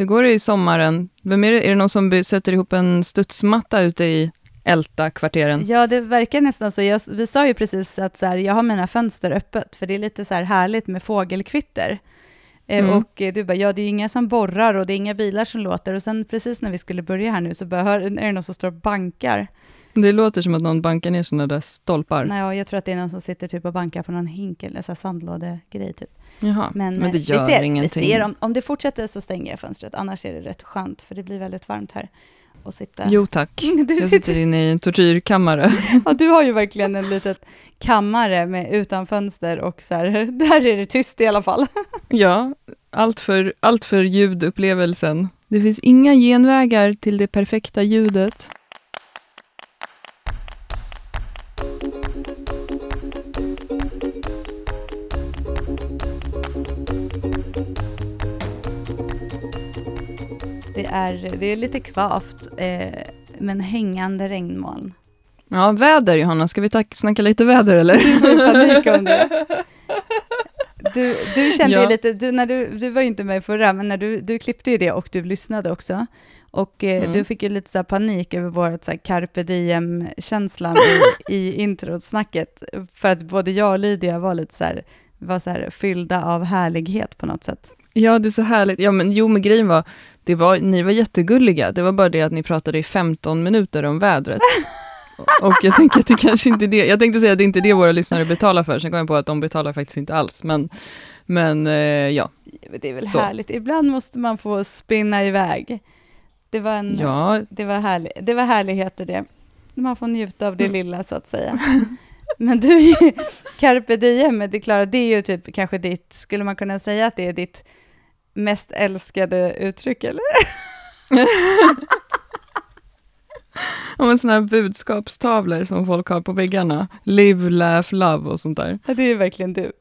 Hur går det i sommaren? Vem är, det, är det någon som sätter ihop en studsmatta ute i Älta-kvarteren? Ja, det verkar nästan så. Jag, vi sa ju precis att så här, jag har mina fönster öppet, för det är lite så här härligt med fågelkvitter. Eh, Mm. Och eh, du bara, ja det är ju inga som borrar och det är inga bilar som låter. Och sen precis när vi skulle börja här nu så bara, är det någon som står och bankar. Det låter som att någon bankar ner sådana där stolpar. Nej, ja, jag tror att det är någon som sitter typ och bankar på någon hink eller så sandlådegrej typ. Jaha, men, Men, det eh, gör vi ser, ingenting. Vi ser om, om det fortsätter så stänger jag fönstret, annars är det rätt skönt, för det blir väldigt varmt här. Och sitta. Jo tack. Du, Jag sitter, inne i en tortyrkammare. ja, du har ju verkligen en litet kammare med utan fönster och så här, där är det tyst i alla fall. Ja, allt för, allt för ljudupplevelsen. Det finns inga genvägar till det perfekta ljudet. Det är, det är lite kvavt, eh, men hängande regnmoln. Ja, väder Johanna, ska vi tack, snacka lite väder eller? Panik om det. Du, du kände Ja. lite, du, när du, du var ju inte med förra, men när du, du klippte ju det och du lyssnade också. Och eh, Mm. du fick ju lite så panik över vårt så här carpe diem-känslan i, i introsnacket. För att både jag och Lydia var lite så här, var så här fyllda av härlighet på något sätt. Ja, det är så härligt. Ja, men jo, men grejen var, det var, ni var jättegulliga. Det var bara det att ni pratade i 15 minuter om vädret. Och jag tänker att det kanske inte är det, jag tänkte säga att det inte är det våra lyssnare betalar för, sen kom jag på att de betalar faktiskt inte alls, men, men eh, ja. Det är väl Så. härligt, ibland måste man få spinna iväg. Det var, en, Ja, det var, härlig, det var härligheter det. Man får njuta av det Mm. lilla så att säga. Men du, carpe diem, det är klart, det är ju typ kanske ditt, skulle man kunna säga att det är ditt mest älskade uttryck eller? om en sån här budskapstavlor som folk har på väggarna. Live, laugh, love och sånt där. Ja, det är verkligen du.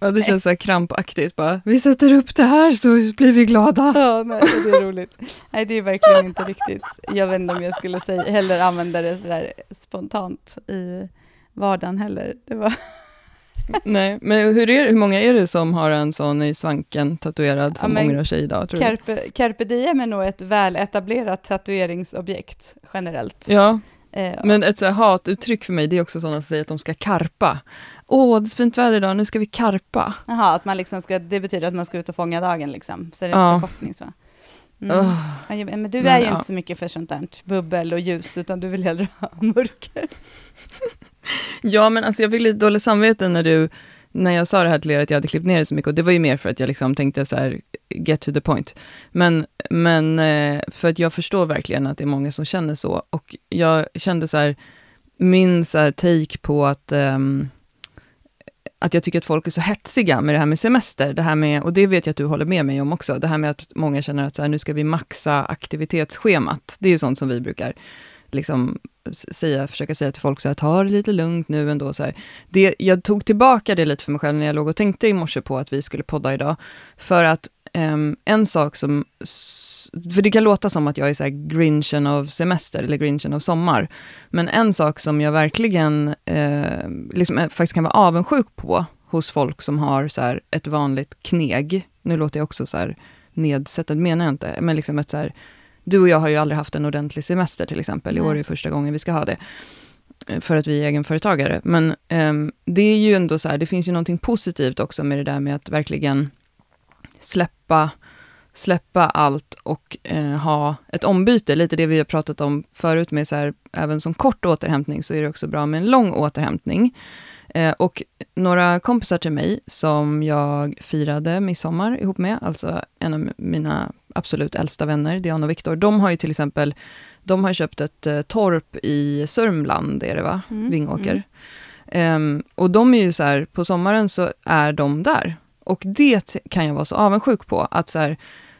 Ja, det känns så här krampaktigt bara. Vi sätter upp det här så blir vi glada. Ja, nej, det är roligt. Nej, det är verkligen inte riktigt. Jag vet inte om jag skulle säga, heller använda det sådär spontant i vardagen heller. Det var, Nej, men hur, är, hur många är det som har en sån i svanken tatuerad som Ja, men ångrar sig idag, tror du? carpe, carpe diem är nog ett väl etablerat tatueringsobjekt generellt. Ja, Eh, men ett så här hatuttryck för mig, det är också sådana som säger att de ska karpa. Åh, det är fint väder idag, nu ska vi karpa. Jaha, att man liksom ska, det betyder att man ska ut och fånga dagen liksom, det Ja. en förkortning så. Mm. Ja, Men du Men, är ju ja. inte så mycket för sånt där bubbel och ljus, utan du vill hellre ha mörker. Ja, men alltså jag fick lite dåligt samvete när du, när jag sa det här till er att jag hade klippt ner det så mycket, och det var ju mer för att jag liksom tänkte så här, get to the point. Men, men eh, för att jag förstår verkligen att det är många som känner så, och jag kände så här, min så här take på att um, att jag tycker att folk är så hetsiga med det här med semester, det här med, och det vet jag att du håller med mig om också, det här med att många känner att så här, nu ska vi maxa aktivitetsschemat. Det är ju sånt som vi brukar liksom säga, försöka säga till folk så här, ta det lite lugnt nu ändå. Så här. Det, jag tog tillbaka det lite för mig själv när jag låg och tänkte i morse på att vi skulle podda idag. För att um, en sak som, för det kan låta som att jag är så här grinchen av semester eller grinchen av sommar. Men en sak som jag verkligen uh, liksom, eh, faktiskt kan vara avundsjuk på hos folk som har så här, ett vanligt kneg. Nu låter jag också så här nedsättande, menar jag inte, men liksom ett så här, du och jag har ju aldrig haft en ordentlig semester till exempel. I år är det första gången vi ska ha det. eh, För att vi är egenföretagare. Men ehm, det är ju ändå så här, det finns ju någonting positivt också med det där med att verkligen släppa, släppa allt och eh, ha ett ombyte. Lite det vi har pratat om förut med så här, även som kort återhämtning så är det också bra med en lång återhämtning. Eh, och några kompisar till mig som jag firade midsommar ihop med, alltså en av mina absolut äldsta vänner, Diana och Viktor, de har ju till exempel, de har köpt ett eh, torp i Sörmland, är det va? Mm, Vingåker. mm. Ehm, och de är ju så här, på sommaren så är de där. Och det kan jag vara så avundsjuk på, att så här,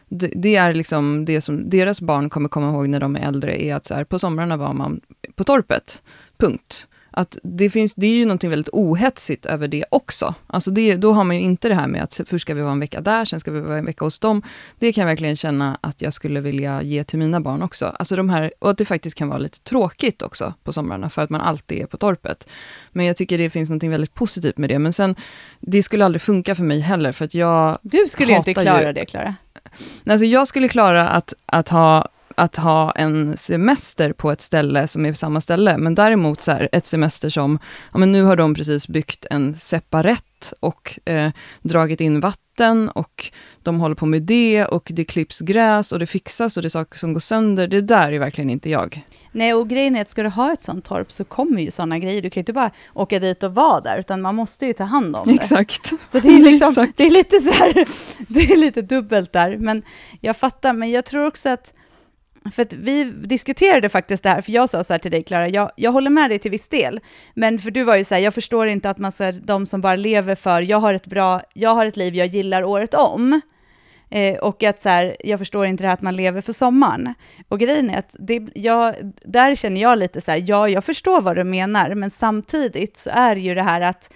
det, det är liksom det som deras barn kommer komma ihåg när de är äldre, är att så här, på somrarna var man på torpet, punkt. Att det, finns, det är ju någonting väldigt ohetsigt över det också. Alltså det, då har man ju inte det här med att först ska vi vara en vecka där, sen ska vi vara en vecka hos dem. Det kan jag verkligen känna att jag skulle vilja ge till mina barn också. Alltså de här, och att det faktiskt kan vara lite tråkigt också på somrarna, för att man alltid är på torpet. Men jag tycker det finns något väldigt positivt med det. Men sen, det skulle aldrig funka för mig heller, för att jag Du skulle ju inte klara ju, det, Klara. Alltså jag skulle klara att, att ha att ha en semester på ett ställe som är samma ställe, men däremot så här, ett semester som, ja men nu har de precis byggt en separett och eh, dragit in vatten och de håller på med det och det klipps gräs och det fixas och det är saker som går sönder. Det där är verkligen inte jag. Nej, och grejen är att ska du ha ett sånt torp så kommer ju sådana grejer. Du kan ju inte bara åka dit och vara där, utan man måste ju ta hand om det. Exakt. Så det är, liksom, det är lite så här, det är lite dubbelt där. Men jag fattar, men jag tror också att för att vi diskuterade faktiskt det här, för jag sa så här till dig Klara, jag, jag håller med dig till viss del, men för du var ju så här, jag förstår inte att man ska, de som bara lever för, jag har ett bra, jag har ett liv jag gillar året om, eh, och att så här, jag förstår inte det här att man lever för sommaren. Och grejen är att det, jag, där känner jag lite så här, ja, jag förstår vad du menar, men samtidigt så är det ju det här att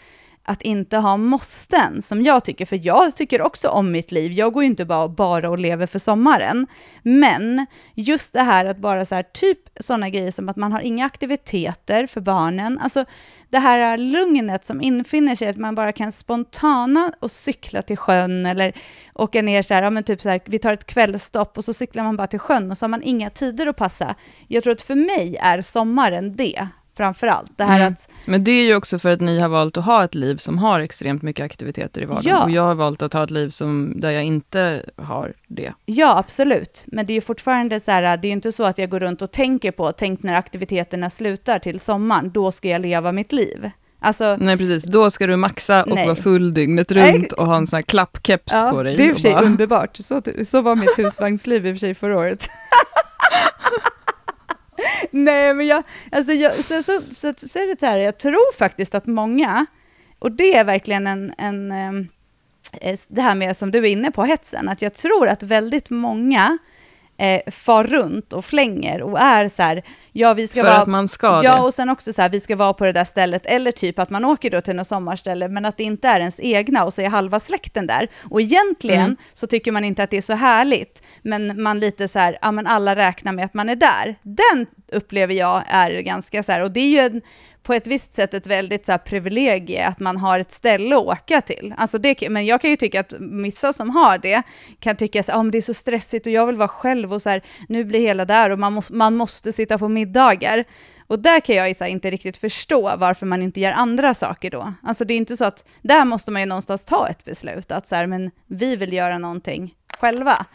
att inte ha måsten, som jag tycker, för jag tycker också om mitt liv. Jag går ju inte bara, bara och lever för sommaren. Men just det här att bara så här, typ sådana grejer som att man har inga aktiviteter för barnen, alltså det här lugnet som infinner sig, att man bara kan spontana och cykla till sjön eller åka ner så här, ja men typ så här, vi tar ett kvällstopp och så cyklar man bara till sjön och så har man inga tider att passa. Jag tror att för mig är sommaren det, framför allt. Det här mm. att, Men det är ju också för att ni har valt att ha ett liv som har extremt mycket aktiviteter i vardagen. Ja. Och jag har valt att ha ett liv som, där jag inte har det. Ja, absolut. Men det är ju fortfarande så här, det är ju inte så att jag går runt och tänker på, tänk när aktiviteterna slutar till sommaren, då ska jag leva mitt liv. Alltså, Nej precis, då ska du maxa och nej. vara full dygnet runt och ha en sån här klappkeps ja, på dig. Det är i och för sig bara... underbart, så, så var mitt husvagnsliv i och för sig förra året. Nej, men jag, alltså jag, så, så, så, så är det här, jag tror faktiskt att många, och det är verkligen en, en ehm, eh, det här med som du är inne på, hetsen, att jag tror att väldigt många eh, far runt och flänger och är så här, ja vi ska För vara... att man ska Ja, det. och sen också så här, vi ska vara på det där stället, eller typ att man åker då till något sommarställe, men att det inte är ens egna och så är halva släkten där. Och egentligen mm. så tycker man inte att det är så härligt, men man lite så här, ja men alla räknar med att man är där. Den upplever jag är ganska så här, och det är ju en, på ett visst sätt ett väldigt så här, privilegie att man har ett ställe att åka till. Alltså det, men jag kan ju tycka att vissa som har det kan tycka att ah, det är så stressigt och jag vill vara själv och så här, nu blir hela där och man, må, man måste sitta på middagar. Och där kan jag här, inte riktigt förstå varför man inte gör andra saker då. Alltså det är inte så att, där måste man ju någonstans ta ett beslut, att så här, men vi vill göra någonting själva.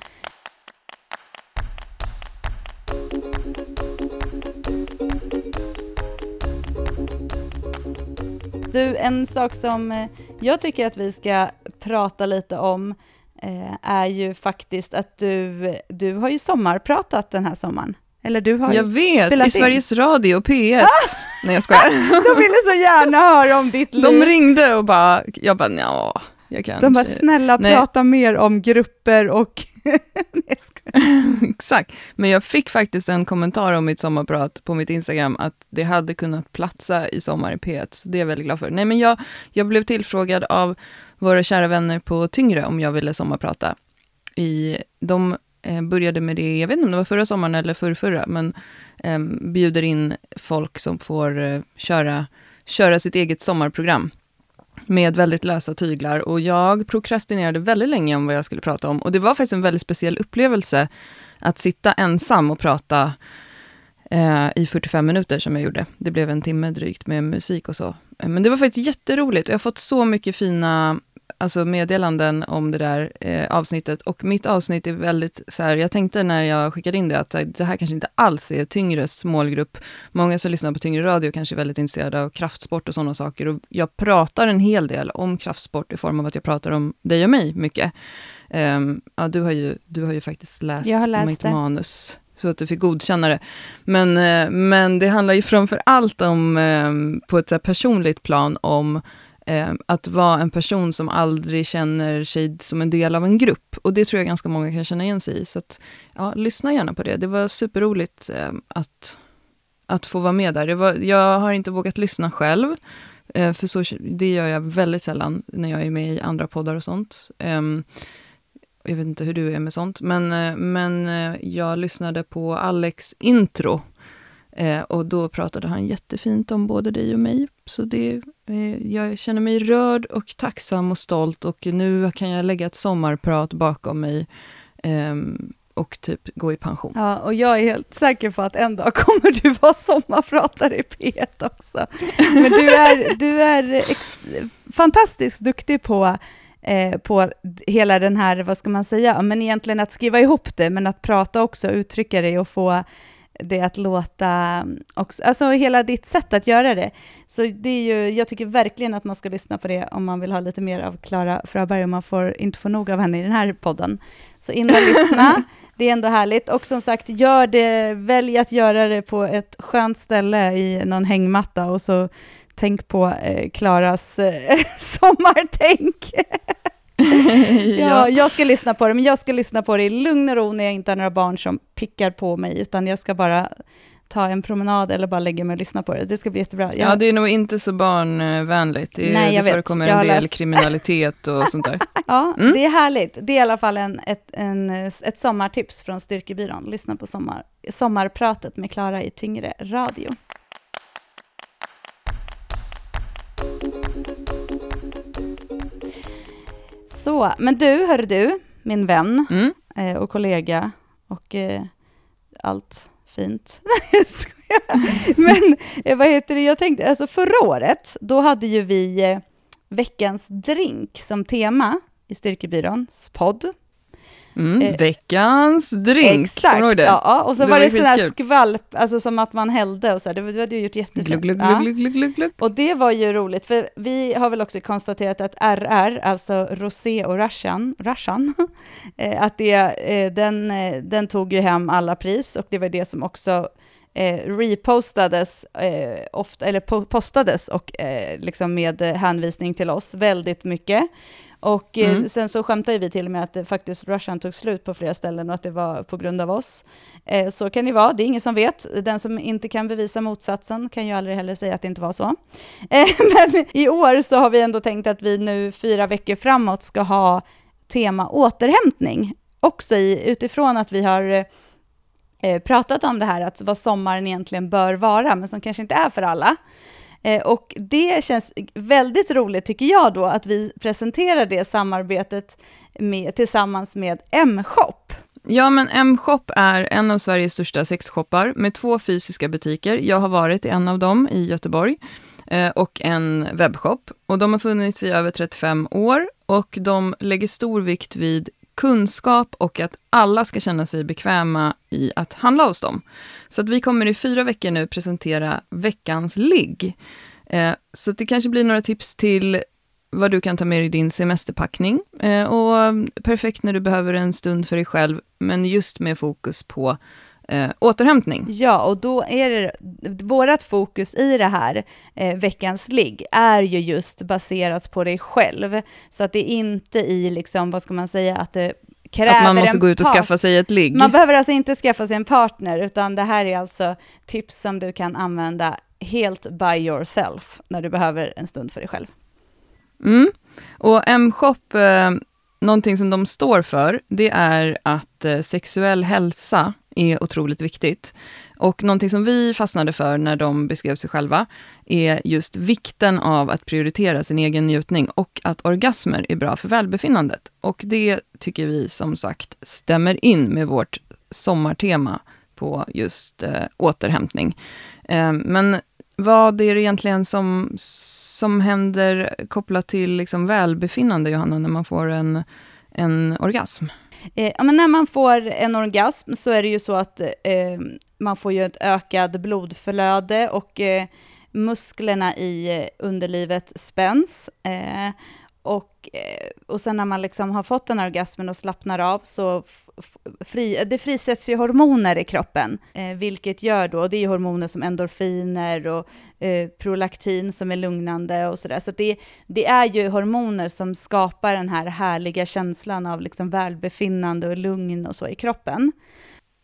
Du, en sak som eh, jag tycker att vi ska prata lite om eh, är ju faktiskt att du, du har ju sommarpratat den här sommaren. Eller du har Jag vet, i Sveriges Radio P1. Nej jag skojar. De ville så gärna höra om ditt liv. De ringde och bara, jag bara ja, jag kanske. De bara snälla Nej. prata mer om grupper och Exakt, men jag fick faktiskt en kommentar om mitt sommarprat på mitt Instagram, att det hade kunnat platsa i Sommar i P1, så det är jag väldigt glad för. Nej, men jag, jag blev tillfrågad av våra kära vänner på Tyngre om jag ville sommarprata. I, de eh, började med det, jag vet inte om det var förra sommaren eller förrförra, men eh, bjuder in folk som får eh, köra, köra sitt eget sommarprogram med väldigt lösa tyglar och jag prokrastinerade väldigt länge om vad jag skulle prata om. Och det var faktiskt en väldigt speciell upplevelse att sitta ensam och prata eh, i 45 minuter som jag gjorde. Det blev en timme drygt med musik och så. Eh, men det var faktiskt jätteroligt och jag har fått så mycket fina alltså meddelanden om det där eh, avsnittet. Och mitt avsnitt är väldigt så här, jag tänkte när jag skickade in det, att det här kanske inte alls är Tyngres målgrupp. Många som lyssnar på Tyngre Radio kanske är väldigt intresserade av kraftsport och sådana saker. Och jag pratar en hel del om kraftsport i form av att jag pratar om dig och mig mycket. Um, ja, du, har ju, du har ju faktiskt läst, läst mitt det. manus så att du fick godkänna det. Men, eh, men det handlar ju framför allt om, ehm, på ett personligt plan, om eh, Ehm, att vara en person som aldrig känner sig som en del av en grupp. Och det tror jag ganska många kan känna igen sig i. Så att, ja, lyssna gärna på det. Det var superroligt eh, att, att få vara med där. Det var, jag har inte vågat lyssna själv, eh, för så, det gör jag väldigt sällan när jag är med i andra poddar och sånt. Ehm, jag vet inte hur du är med sånt, men, eh, men eh, jag lyssnade på Alex intro. Eh, och då pratade han jättefint om både dig och mig. Så det, eh, jag känner mig rörd och tacksam och stolt och nu kan jag lägga ett sommarprat bakom mig. Eh, och typ gå i pension. Ja, och jag är helt säker på att en dag kommer du vara sommarpratare i P1 också. Men du är, du är fantastiskt duktig på eh, på hela den här, vad ska man säga, men egentligen att skriva ihop det, men att prata också, uttrycka det och få det att låta, också, alltså hela ditt sätt att göra det. Så det är ju, jag tycker verkligen att man ska lyssna på det om man vill ha lite mer av Klara Fröberg, och man får inte få nog av henne i den här podden. Så in och lyssna, det är ändå härligt. Och som sagt, gör det, välj att göra det på ett skönt ställe i någon hängmatta och så tänk på eh, Klaras eh, sommartänk. ja, jag ska lyssna på det, men jag ska lyssna på det i lugn och ro när jag inte har några barn som pickar på mig, utan jag ska bara ta en promenad eller bara lägga mig och lyssna på det. Det ska bli jättebra. Jag... Ja, det är nog inte så barnvänligt. Det, Nej, jag det förekommer en del läst. kriminalitet och sånt där. ja, mm. det är härligt. Det är i alla fall en, ett, en, ett sommartips från Styrkebyrån. Lyssna på sommar, sommarpratet med Klara i Tyngre Radio. Så, men du, hör du, min vän mm. eh, och kollega och eh, allt fint. men eh, vad heter det, jag tänkte, alltså förra året, då hade ju vi eh, veckans drink som tema i Styrkebyråns podd. Mm, eh, veckans drink, Exakt, kommer det? ja, och så det var, var det sån här skvalp, alltså som att man hällde och så, det, det hade ju gjort jättefint. Glug, glug, ja. glug, glug, glug. Och det var ju roligt, för vi har väl också konstaterat att RR, alltså rosé och russian, russian eh, att det, eh, den, den tog ju hem alla pris och det var det som också eh, repostades, eh, ofta, eller po postades och eh, liksom med hänvisning till oss väldigt mycket. Och eh, mm. sen så skämtade vi till och med att det faktiskt Russian tog slut på flera ställen och att det var på grund av oss. Eh, så kan det vara, det är ingen som vet. Den som inte kan bevisa motsatsen kan ju aldrig heller säga att det inte var så. Eh, men i år så har vi ändå tänkt att vi nu fyra veckor framåt ska ha tema återhämtning. Också i, utifrån att vi har pratat om det här, att vad sommaren egentligen bör vara, men som kanske inte är för alla. Eh, och det känns väldigt roligt, tycker jag då, att vi presenterar det samarbetet med, tillsammans med M-shop. Ja, men M-shop är en av Sveriges största sexshoppar med två fysiska butiker. Jag har varit i en av dem i Göteborg eh, och en webbshop. Och de har funnits i över 35 år och de lägger stor vikt vid kunskap och att alla ska känna sig bekväma i att handla hos dem. Så att vi kommer i fyra veckor nu presentera veckans ligg. Eh, så det kanske blir några tips till vad du kan ta med i din semesterpackning. Eh, och mm, perfekt när du behöver en stund för dig själv, men just med fokus på eh, återhämtning. Ja, och då är det, vårt fokus i det här, eh, veckans ligg, är ju just baserat på dig själv. Så att det är inte i, liksom, vad ska man säga, att det Att man måste gå ut och skaffa sig ett ligg. Man behöver alltså inte skaffa sig en partner, utan det här är alltså tips som du kan använda helt by yourself, när du behöver en stund för dig själv. Mm. Och M-shop, eh, någonting som de står för, det är att eh, sexuell hälsa är otroligt viktigt. Och någonting som vi fastnade för när de beskrev sig själva, är just vikten av att prioritera sin egen njutning och att orgasmer är bra för välbefinnandet. Och det tycker vi som sagt stämmer in med vårt sommartema på just eh, återhämtning. Eh, men vad är det egentligen som, som händer kopplat till liksom välbefinnande, Johanna, när man får en, en orgasm? Eh, ja, men när man får en orgasm så är det ju så att eh, man får ju ett ökat blodflöde och eh, musklerna i eh, underlivet spänns. Eh, och, eh, och sen när man liksom har fått den orgasmen och slappnar av så fri, det frisätts ju hormoner i kroppen, eh, vilket gör då, det är hormoner som endorfiner och eh, prolaktin som är lugnande och sådär. Så, så det, det är ju hormoner som skapar den här härliga känslan av liksom välbefinnande och lugn och så i kroppen.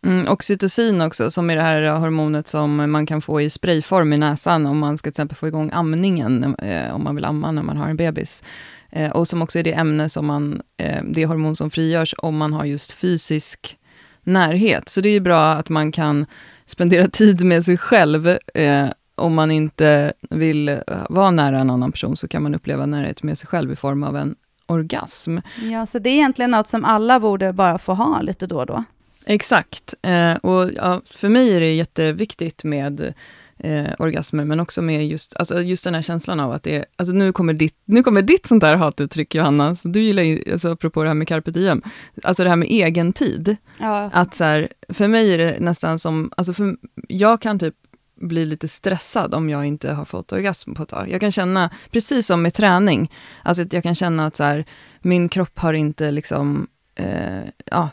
Mm, oxytocin också, som är det här eh, hormonet som man kan få i sprayform i näsan om man ska till exempel få igång amningen, eh, om man vill amma när man har en bebis. Eh, och som också är det ämne som man, eh, det hormon som frigörs om man har just fysisk närhet. Så det är ju bra att man kan spendera tid med sig själv. Eh, om man inte vill eh, vara nära en annan person, så kan man uppleva närhet med sig själv i form av en orgasm. Ja, så det är egentligen något som alla borde bara få ha lite då och då. Exakt. Eh, och ja, för mig är det jätteviktigt med eh, orgasmer, men också med just, alltså just den här känslan av att det är, alltså nu kommer ditt, nu kommer ditt sånt där hatuttryck Johanna, så du gillar ju, alltså apropå det här med carpe diem, alltså det här med egen tid. Ja. Att så här, för mig är det nästan som, alltså för, jag kan typ bli lite stressad om jag inte har fått orgasm på ett tag. Jag kan känna, precis som med träning, alltså jag kan känna att så här, min kropp har inte liksom, eh, ja,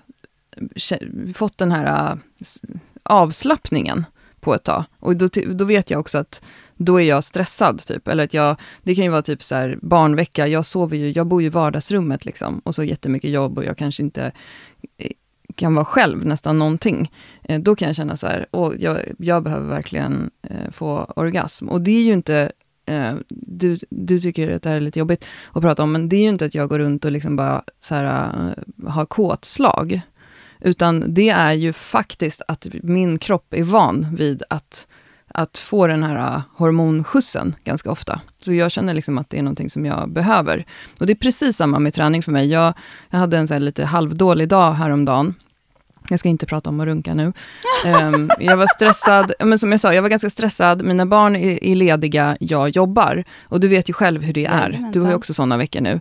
fått den här uh, avslappningen på ett tag. Och då, då vet jag också att då är jag stressad, typ. Eller att jag, det kan ju vara typ så här, barnvecka, jag sover ju, jag bor ju i vardagsrummet liksom, och så jättemycket jobb och jag kanske inte eh, kan vara själv nästan någonting. Eh, då kan jag känna så här, och jag, jag behöver verkligen eh, få orgasm. Och det är ju inte eh, du, du tycker att det här är lite jobbigt att prata om, men det är ju inte att jag går runt och liksom bara så här, eh, har kåtslag. Utan det är ju faktiskt att min kropp är van vid att, att få den här hormonskjutsen ganska ofta. Så jag känner liksom att det är någonting som jag behöver. Och det är precis samma med träning för mig. Jag, jag hade en så lite halvdålig dag häromdagen. Jag ska inte prata om att runka nu. Um, jag var stressad, men som jag sa, jag var ganska stressad. Mina barn är, är lediga, jag jobbar. Och du vet ju själv hur det är. Du har ju också sådana veckor nu.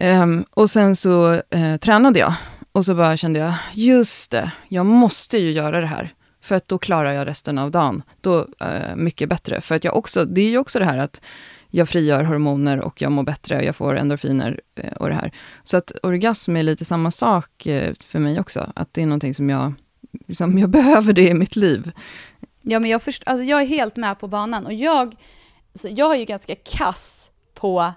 Um, och sen så uh, tränade jag. Och så bara kände jag, just det, jag måste ju göra det här. För att då klarar jag resten av dagen. Då eh, mycket bättre. För att jag också, det är ju också det här att jag frigör hormoner och jag mår bättre, jag får endorfiner eh, och det här. Så att orgasm är lite samma sak eh, för mig också, att det är någonting som jag, som jag behöver det i mitt liv. Ja, men jag, först, alltså jag är helt med på banan och jag, så jag är ju ganska kass på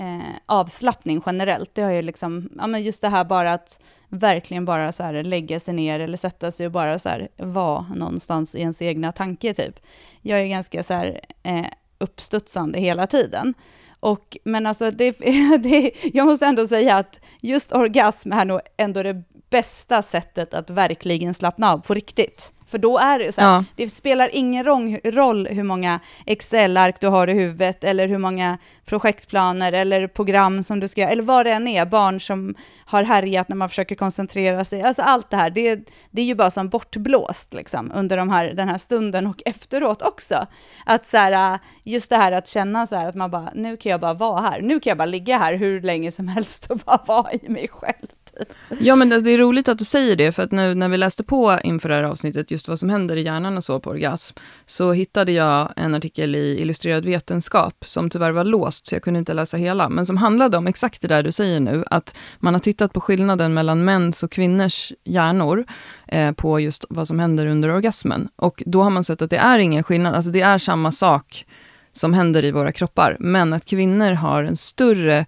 eh, avslappning generellt. Det har ju liksom, ja men just det här bara att verkligen bara så här lägga sig ner eller sätta sig och bara så här vara någonstans i ens egna tanke typ. Jag är ganska så här eh, uppstudsande hela tiden. Och, men alltså, det, det, jag måste ändå säga att just orgasm är nog ändå det bästa sättet att verkligen slappna av på riktigt. För då är det så här, ja. det spelar ingen roll hur många Excel-ark du har i huvudet, eller hur många projektplaner eller program som du ska göra, eller vad det än är, barn som har härjat när man försöker koncentrera sig. Alltså allt det här, det, det är ju bara som bortblåst liksom, under de här, den här stunden och efteråt också. Att så här, just det här att känna så här att man bara, nu kan jag bara vara här, nu kan jag bara ligga här hur länge som helst och bara vara i mig själv. Ja, men det är roligt att du säger det, för att nu när vi läste på inför det här avsnittet, just vad som händer i hjärnan och så på orgasm, så hittade jag en artikel i Illustrerad vetenskap, som tyvärr var låst, så jag kunde inte läsa hela, men som handlade om exakt det där du säger nu, att man har tittat på skillnaden mellan mäns och kvinnors hjärnor, eh, på just vad som händer under orgasmen. Och då har man sett att det är ingen skillnad, alltså det är samma sak som händer i våra kroppar, men att kvinnor har en större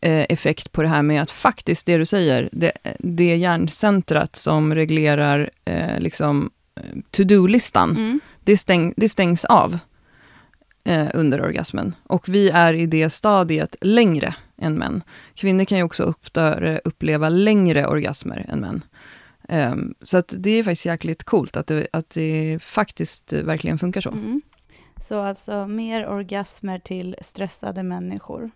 effekt på det här med att faktiskt, det du säger, det, det hjärncentrat som reglerar eh, liksom eh, to-do-listan, mm. det, stäng, det stängs av eh, under orgasmen. Och vi är i det stadiet längre än män. Kvinnor kan ju också oftare uppleva längre orgasmer än män. Um, så att det är faktiskt jäkligt coolt att det, att det faktiskt verkligen funkar så. Mm. Så alltså mer orgasmer till stressade människor.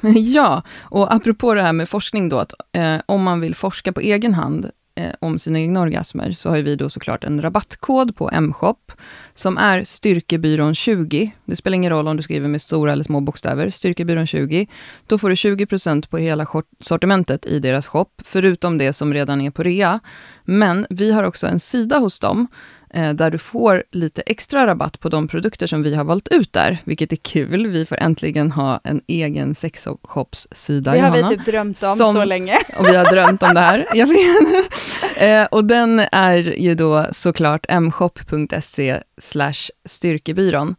ja, och apropå det här med forskning då, att eh, om man vill forska på egen hand eh, om sina egna orgasmer, så har vi då såklart en rabattkod på M-shop, som är Styrkebyrån 20. Det spelar ingen roll om du skriver med stora eller små bokstäver, Styrkebyrån 20. Då får du 20% på hela sortimentet i deras shop, förutom det som redan är på rea. Men vi har också en sida hos dem, där du får lite extra rabatt på de produkter som vi har valt ut där, vilket är kul. Vi får äntligen ha en egen sexshopssida, Det har Johanna, vi typ drömt om som, så länge. Och vi har drömt om det här, jag vet. Eh, och den är ju då såklart mshop.se styrkebyrån.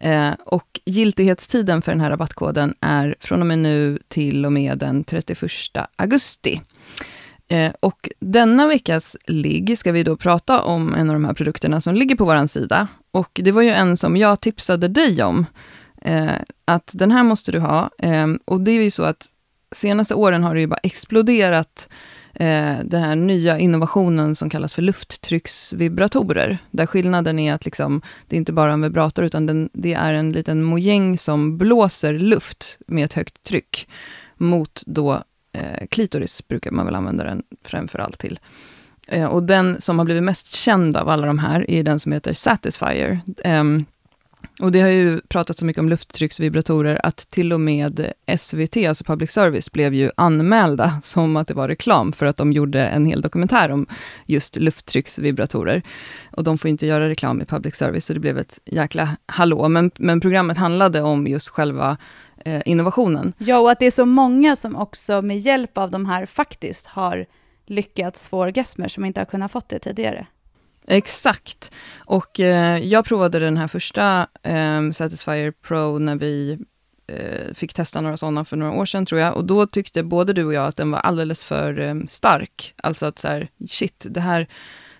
Eh, och giltighetstiden för den här rabattkoden är från och med nu till och med den 31 augusti. Eh, och denna veckas ligg ska vi då prata om en av de här produkterna som ligger på vår sida. Och det var ju en som jag tipsade dig om. Eh, att den här måste du ha. Eh, och det är ju så att senaste åren har det ju bara exploderat eh, den här nya innovationen som kallas för lufttrycksvibratorer. Där skillnaden är att liksom, det är inte bara en vibrator, utan den, det är en liten mojäng som blåser luft med ett högt tryck mot då eh, klitoris, brukar man väl använda den framför allt till. Eh, och den som har blivit mest känd av alla de här är den som heter Satisfyer. Eh, och det har ju pratats så mycket om lufttrycksvibratorer att till och med SVT, alltså public service, blev ju anmälda som att det var reklam för att de gjorde en hel dokumentär om just lufttrycksvibratorer. Och de får inte göra reklam i public service, så det blev ett jäkla hallå. Men, men programmet handlade om just själva innovationen. Ja, och att det är så många som också med hjälp av de här faktiskt har lyckats få orgasmer som inte har kunnat fått det tidigare. Exakt. Och eh, jag provade den här första eh, Satisfyer Pro när vi eh, fick testa några sådana för några år sedan tror jag. Och då tyckte både du och jag att den var alldeles för eh, stark. Alltså att så här, shit, det här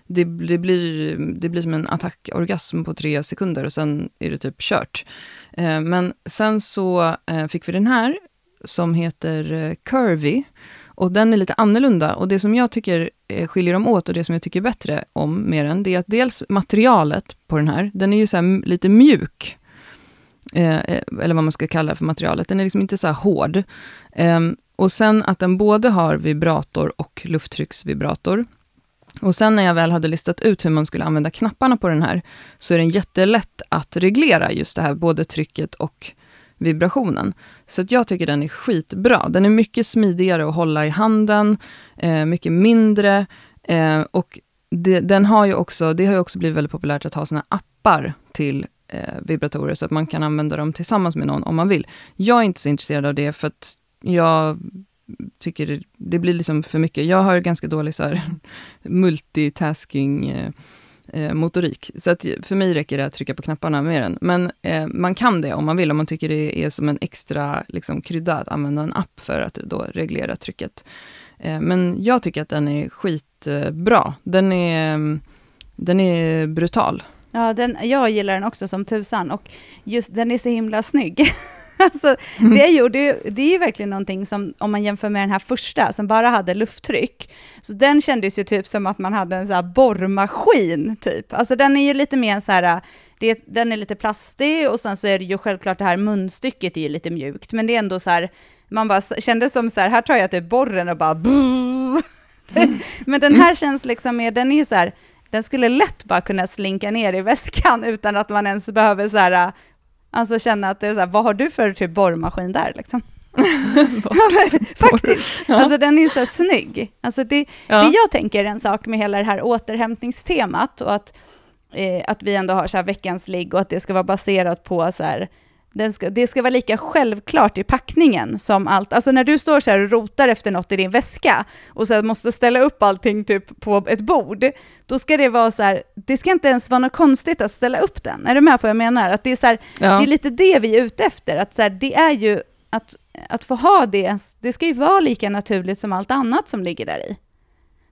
det, det, blir, det blir som en attackorgasm på tre sekunder och sen är det typ kört. Eh, men sen så eh, fick vi den här som heter eh, Curvy. Och den är lite annorlunda. Och det som jag tycker eh, skiljer dem åt och det som jag tycker bättre om med den, det är att dels materialet på den här, den är ju så lite mjuk. Eh, eh, eller vad man ska kalla det för materialet. Den är liksom inte så här hård. Eh, och sen att den både har vibrator och lufttrycksvibrator. Och sen när jag väl hade listat ut hur man skulle använda knapparna på den här, så är den jättelätt att reglera just det här, både trycket och vibrationen. Så att jag tycker den är skitbra. Den är mycket smidigare att hålla i handen, eh, mycket mindre. Eh, och det, den har ju också, det har ju också blivit väldigt populärt att ha såna appar till eh, vibratorer, så att man kan använda dem tillsammans med någon om man vill. Jag är inte så intresserad av det, för att jag tycker det, det blir liksom för mycket. Jag har ganska dålig så här, multitasking eh, eh, motorik. Så att för mig räcker det att trycka på knapparna med den. Men eh, man kan det om man vill, om man tycker det är som en extra liksom, krydda att använda en app för att då reglera trycket. Eh, men jag tycker att den är skitbra. Den är, den är brutal. Ja, den, jag gillar den också som tusan och just den är så himla snygg. alltså, mm. det, är ju, det, det är ju verkligen någonting som, om man jämför med den här första, som bara hade lufttryck, så den kändes ju typ som att man hade en så här borrmaskin, typ. Alltså den är ju lite mer så här, det, den är lite plastig och sen så är det ju självklart det här munstycket är ju lite mjukt, men det är ändå så här, man bara kände som så här, här tar jag typ borren och bara mm. Men den här känns liksom mer, den är ju så här, den skulle lätt bara kunna slinka ner i väskan utan att man ens behöver så här Alltså känna att det är så här, vad har du för typ borrmaskin där liksom? Faktiskt. Ja. Alltså den är så här snygg. Alltså det, ja. det jag tänker är en sak med hela det här återhämtningstemat och att, eh, att vi ändå har så här veckans ligg och att det ska vara baserat på så här Ska, det ska vara lika självklart i packningen som allt. Alltså när du står så här och rotar efter något i din väska och så måste ställa upp allting typ på ett bord, då ska det vara så här, det ska inte ens vara något konstigt att ställa upp den. Är du med på vad jag menar? Att det är så här, ja. det är lite det vi är ute efter, att så här, det är ju att, att få ha det, det ska ju vara lika naturligt som allt annat som ligger där i.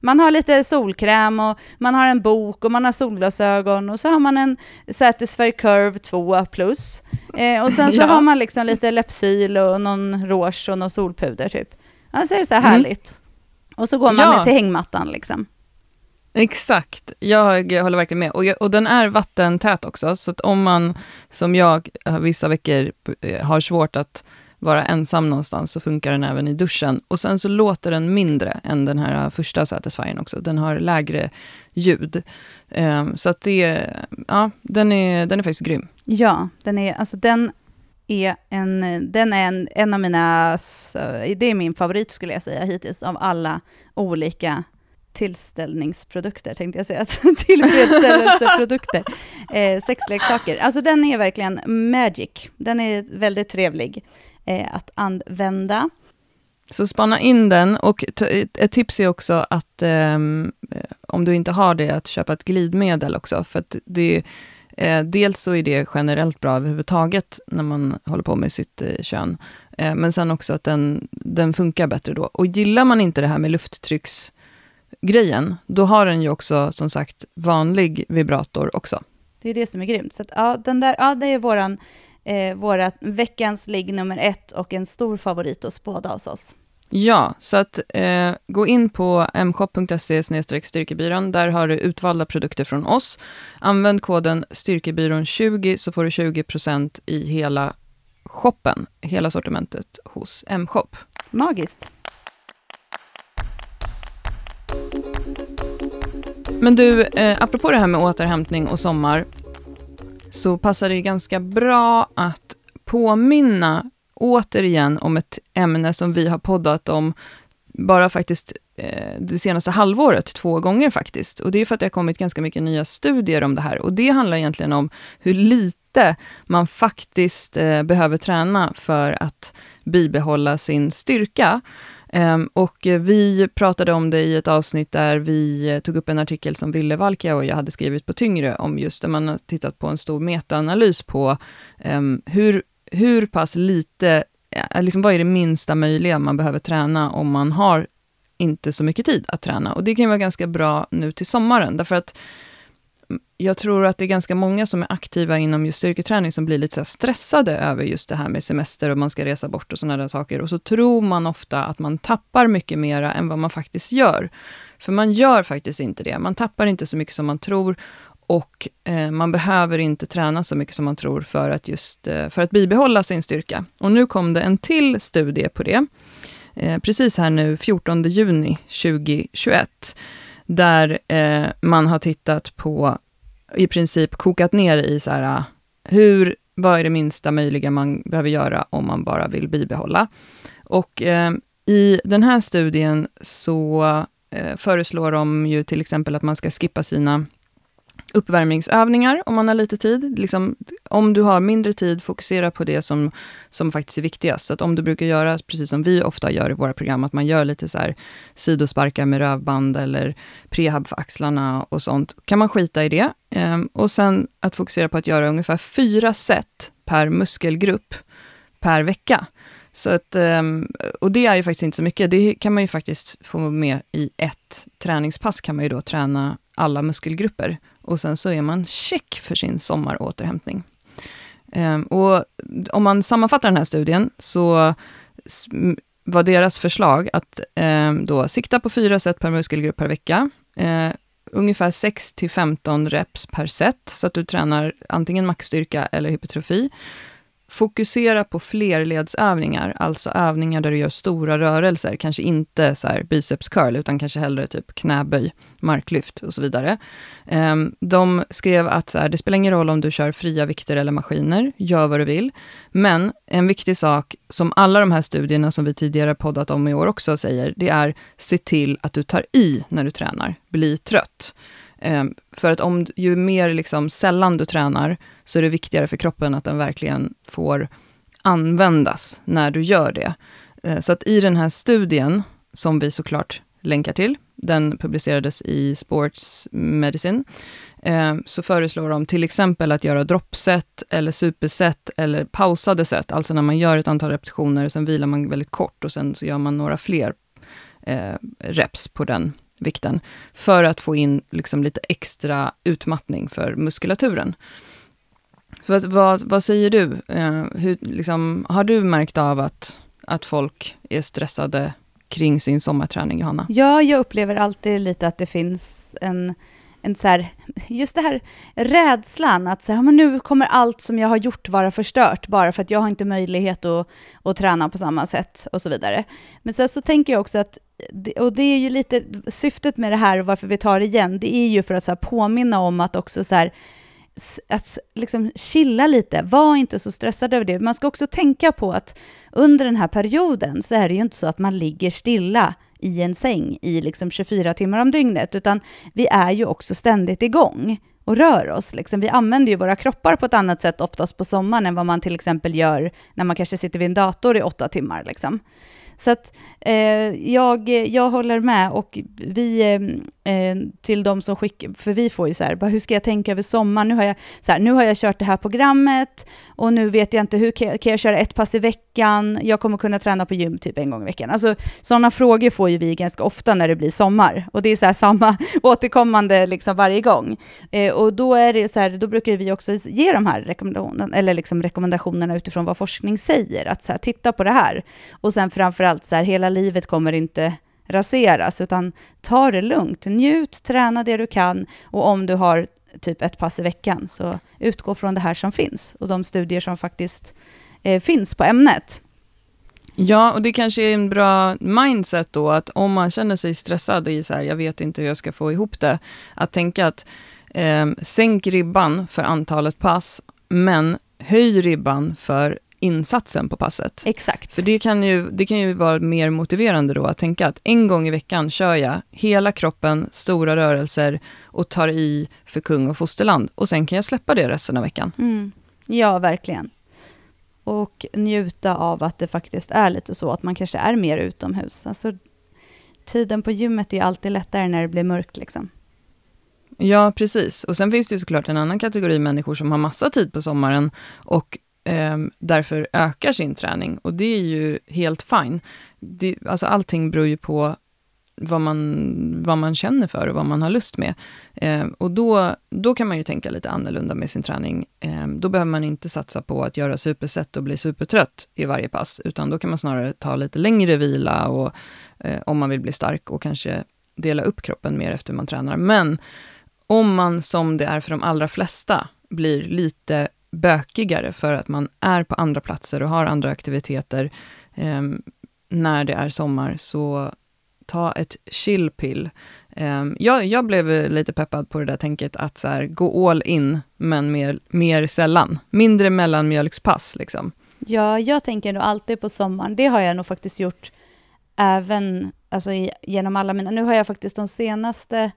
Man har lite solkräm och man har en bok och man har solglasögon och så har man en Satisfyer Curve 2 plus. Eh, och sen så ja. har man liksom lite Lepsyl och någon rouge och någon solpuder typ. Ja, så är det så här mm. härligt. Och så går man ja. till hängmattan liksom. Exakt, jag håller verkligen med. Och, jag, och den är vattentät också, så att om man, som jag, vissa veckor eh, har svårt att vara ensam någonstans, så funkar den även i duschen. Och sen så låter den mindre än den här första Satisfyern också. Den har lägre ljud. Um, så att det, ja, den är, den är faktiskt grym. Ja, den är, alltså den är en, den är en, en av mina, det är min favorit skulle jag säga hittills, av alla olika tillställningsprodukter, tänkte jag säga, tillfredsställelseprodukter, eh, sexleksaker. Alltså den är verkligen magic. Den är väldigt trevlig eh, att använda. Så spana in den och ett tips är också att eh, om du inte har det, att köpa ett glidmedel också. För att det, eh, dels så är det generellt bra överhuvudtaget när man håller på med sitt eh, kön. Eh, men sen också att den, den funkar bättre då. Och gillar man inte det här med lufttrycks grejen, då har den ju också som sagt vanlig vibrator också. Det är det som är grymt. Så att, ja, den där, ja, det är våran, eh, våra veckans ligg nummer ett och en stor favorit hos båda hos oss. Ja, så att eh, gå in på mshop.se styrkebyrån. Där har du utvalda produkter från oss. Använd koden styrkebyrån20 så får du 20% i hela shoppen, hela sortimentet hos mshop. Magiskt. Men du, eh, apropå det här med återhämtning och sommar, så passar det ju ganska bra att påminna återigen om ett ämne som vi har poddat om bara faktiskt eh, det senaste halvåret, två gånger faktiskt. Och det är för att det har kommit ganska mycket nya studier om det här. Och det handlar egentligen om hur lite man faktiskt eh, behöver träna för att bibehålla sin styrka. Ehm, och vi pratade om det i ett avsnitt där vi eh, tog upp en artikel som Ville Valkia och jag hade skrivit på Tyngre, om just där man har tittat på en stor metaanalys på ehm, hur, hur pass lite, eh, liksom vad är det minsta möjliga man behöver träna om man har inte så mycket tid att träna. Och det kan ju vara ganska bra nu till sommaren, därför att jag tror att det är ganska många som är aktiva inom just styrketräning som blir lite så stressade över just det här med semester och man ska resa bort och sådana där saker. Och så tror man ofta att man tappar mycket mera än vad man faktiskt gör. För man gör faktiskt inte det. Man tappar inte så mycket som man tror och eh, man behöver inte träna så mycket som man tror för att just eh, för att bibehålla sin styrka. Och nu kom det en till studie på det. Eh, precis här nu, 14 juni 2021 där eh, man har tittat på, i princip kokat ner i så här, hur, vad är det minsta möjliga man behöver göra om man bara vill bibehålla? Och eh, i den här studien så eh, föreslår de ju till exempel att man ska skippa sina uppvärmningsövningar om man har lite tid. Liksom, om du har mindre tid, fokusera på det som, som faktiskt är viktigast. Så att om du brukar göra, precis som vi ofta gör i våra program, att man gör lite så här sidosparkar med rövband eller prehab för axlarna och sånt, kan man skita i det. Ehm, och sen att fokusera på att göra ungefär fyra set per muskelgrupp per vecka. Så att, ehm, och det är ju faktiskt inte så mycket. Det kan man ju faktiskt få med i ett träningspass, kan man ju då träna alla muskelgrupper. Och sen så är man check för sin sommaråterhämtning. Ehm, och om man sammanfattar den här studien, så var deras förslag att ehm, då sikta på fyra set per muskelgrupp per vecka. Eh, ungefär 6 till 15 reps per set, så att du tränar antingen maxstyrka eller hypertrofi. Fokusera på flerledsövningar, alltså övningar där du gör stora rörelser, kanske inte så här biceps curl, utan kanske hellre typ knäböj, marklyft och så vidare. Ehm, de skrev att så här, det spelar ingen roll om du kör fria vikter eller maskiner, gör vad du vill. Men en viktig sak, som alla de här studierna som vi tidigare poddat om i år också säger, det är se till att du tar i när du tränar, bli trött. Ehm, för att om, ju mer liksom sällan du tränar, så är det viktigare för kroppen att den verkligen får användas när du gör det. Ehm, så att i den här studien, som vi såklart länkar till, den publicerades i Sports Medicine, ehm, så föreslår de till exempel att göra droppset eller superset eller pausade set, alltså när man gör ett antal repetitioner, sen vilar man väldigt kort och sen så gör man några fler reps på den vikten, för att få in liksom lite extra utmattning för muskulaturen. Så vad, vad säger du? Eh, hur, liksom, har du märkt av att, att folk är stressade kring sin sommarträning, Johanna? Ja, jag upplever alltid lite att det finns en, en så här, just det här rädslan att så här, men nu kommer allt som jag har gjort vara förstört bara för att jag har inte möjlighet att, att träna på samma sätt och så vidare. Men sen så tänker jag också att och det är ju lite syftet med det här och varför vi tar det igen, det är ju för att så påminna om att också så här, att liksom chilla lite, var inte så stressad över det. Man ska också tänka på att under den här perioden så är det ju inte så att man ligger stilla i en säng i liksom 24 timmar om dygnet, utan vi är ju också ständigt igång och rör oss. Liksom. Vi använder ju våra kroppar på ett annat sätt oftast på sommaren än vad man till exempel gör när man kanske sitter vid en dator i åtta timmar. Liksom. Så att eh, jag, jag håller med och vi, eh, eh, till de som skickar, för vi får ju så här, bara, hur ska jag tänka över sommaren? Nu har jag, så här, nu har jag kört det här programmet och nu vet jag inte, hur kan jag, kan jag köra ett pass i veckan? Jag kommer kunna träna på gym typ en gång i veckan. Alltså sådana frågor får ju vi ganska ofta när det blir sommar och det är så här samma återkommande liksom varje gång. Eh, och då är det så här, då brukar vi också ge de här rekommendationerna, eller liksom rekommendationerna utifrån vad forskning säger, att så här, titta på det här. Och sen framförallt så här, hela livet kommer inte raseras, utan ta det lugnt, njut, träna det du kan och om du har typ ett pass i veckan, så utgå från det här som finns och de studier som faktiskt eh, finns på ämnet. Ja, och det kanske är en bra mindset då, att om man känner sig stressad i så här, jag vet inte hur jag ska få ihop det, att tänka att eh, sänk ribban för antalet pass, men höj ribban för insatsen på passet. Exakt. För det kan, ju, det kan ju vara mer motiverande då att tänka att en gång i veckan kör jag hela kroppen, stora rörelser och tar i för kung och fosterland. Och sen kan jag släppa det resten av veckan. Mm. Ja, verkligen. Och njuta av att det faktiskt är lite så, att man kanske är mer utomhus. Alltså, tiden på gymmet är ju alltid lättare när det blir mörkt. Liksom. Ja, precis. Och sen finns det ju såklart en annan kategori människor som har massa tid på sommaren och Ehm, därför ökar sin träning. Och det är ju helt fine. Det, alltså allting beror ju på vad man, vad man känner för och vad man har lust med. Eh, och då, då kan man ju tänka lite annorlunda med sin träning. Eh, då behöver man inte satsa på att göra superset och bli supertrött i varje pass, utan då kan man snarare ta lite längre vila och, eh, om man vill bli stark och kanske dela upp kroppen mer efter man tränar. Men om man, som det är för de allra flesta, blir lite bökigare för att man är på andra platser och har andra aktiviteter eh, när det är sommar, så ta ett chillpill. Eh, jag, jag blev lite peppad på det där tänket att så här, gå all in, men mer, mer sällan. Mindre mellanmjölkspass liksom. Ja, jag tänker nog alltid på sommaren. Det har jag nog faktiskt gjort även alltså, genom alla mina... Nu har jag faktiskt de senaste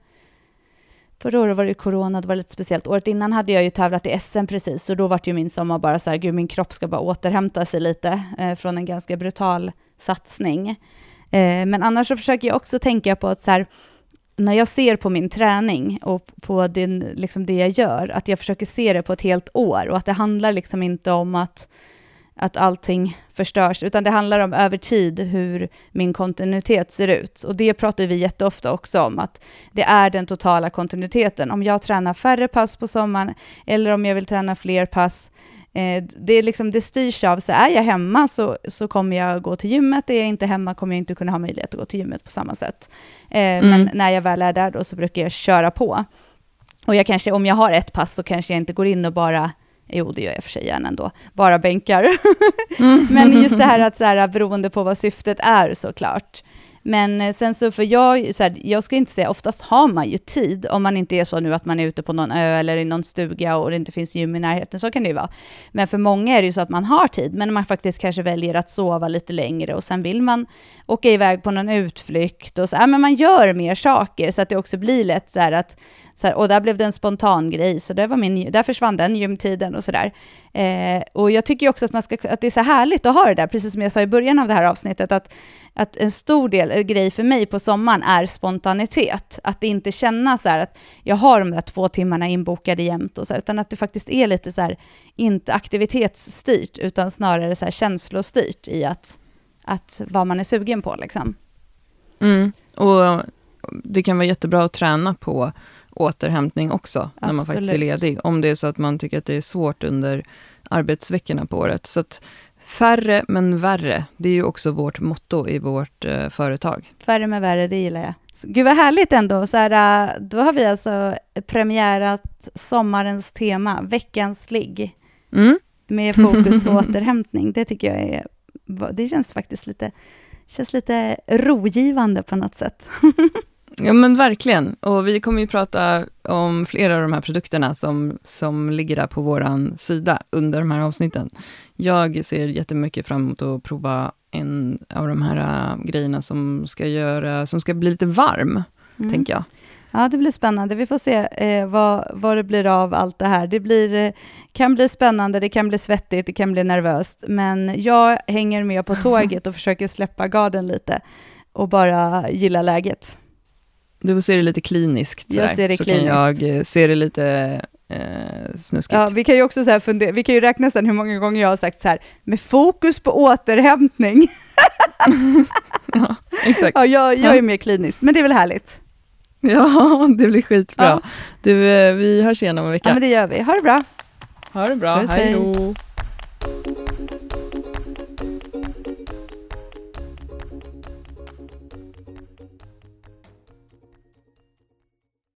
Förra året var det corona, det var lite speciellt. Året innan hade jag ju tävlat i SM precis, så då var ju min sommar bara så här, gud min kropp ska bara återhämta sig lite eh, från en ganska brutal satsning. Eh, men annars så försöker jag också tänka på att så här, när jag ser på min träning och på din, liksom det jag gör, att jag försöker se det på ett helt år och att det handlar liksom inte om att att allting förstörs, utan det handlar om över tid hur min kontinuitet ser ut. Och det pratar vi jätteofta också om, att det är den totala kontinuiteten. Om jag tränar färre pass på sommaren, eller om jag vill träna fler pass, eh, det, är liksom, det styrs av, så är jag hemma så, så kommer jag gå till gymmet, är jag inte hemma kommer jag inte kunna ha möjlighet att gå till gymmet på samma sätt. Eh, mm. Men när jag väl är där då så brukar jag köra på. Och jag kanske, om jag har ett pass så kanske jag inte går in och bara Jo, det gör jag för sig gärna ändå. Bara bänkar. Mm. Men just det här att så här, beroende på vad syftet är såklart. Men eh, sen så, för jag, så här, jag ska inte säga, oftast har man ju tid, om man inte är så nu att man är ute på någon ö eller i någon stuga och det inte finns gym i närheten, så kan det ju vara. Men för många är det ju så att man har tid, men man faktiskt kanske väljer att sova lite längre och sen vill man åka iväg på någon utflykt och så, ja, men man gör mer saker så att det också blir lätt så här att så här, och där blev det en spontan grej, så där, var min, där försvann den gymtiden och sådär. Eh, och jag tycker också att, man ska, att det är så härligt att ha det där, precis som jag sa i början av det här avsnittet, att, att en stor del, en grej för mig på sommaren är spontanitet. Att det inte kännas så här att jag har de där två timmarna inbokade jämt, och så, utan att det faktiskt är lite så här, inte aktivitetsstyrt, utan snarare så här känslostyrt i att, att vad man är sugen på. Liksom. Mm. Och det kan vara jättebra att träna på återhämtning också, Absolut. när man faktiskt är ledig. Om det är så att man tycker att det är svårt under arbetsveckorna på året. Så att färre men värre, det är ju också vårt motto i vårt eh, företag. Färre men värre, det gillar jag. Gud vad härligt ändå. Så här, äh, då har vi alltså premiärat sommarens tema, veckans ligg. Mm. Med fokus på återhämtning. Det tycker jag är, det känns faktiskt lite, känns lite rogivande på något sätt. Ja men verkligen. Och vi kommer ju prata om flera av de här produkterna som, som ligger där på vår sida under de här avsnitten. Jag ser jättemycket fram emot att prova en av de här uh, grejerna som ska, göra, som ska bli lite varm, mm. tänker jag. Ja, det blir spännande. Vi får se eh, vad, vad det blir av allt det här. Det blir, eh, kan bli spännande, det kan bli svettigt, det kan bli nervöst, men jag hänger med på tåget och försöker släppa garden lite och bara gilla läget. Du får se det lite kliniskt. Jag ser det så kliniskt. kan jag eh, se det lite eh, snuskigt. Ja, vi kan ju också så fundera, vi kan ju räkna sen hur många gånger jag har sagt så här, med fokus på återhämtning. Exakt. Ja, jag, jag är mer klinisk, men det är väl härligt. Ja, det blir skitbra. Ja. Du, eh, vi hörs igen om en vecka. Ja, men det gör vi. Ha det bra. ha det bra, hej då.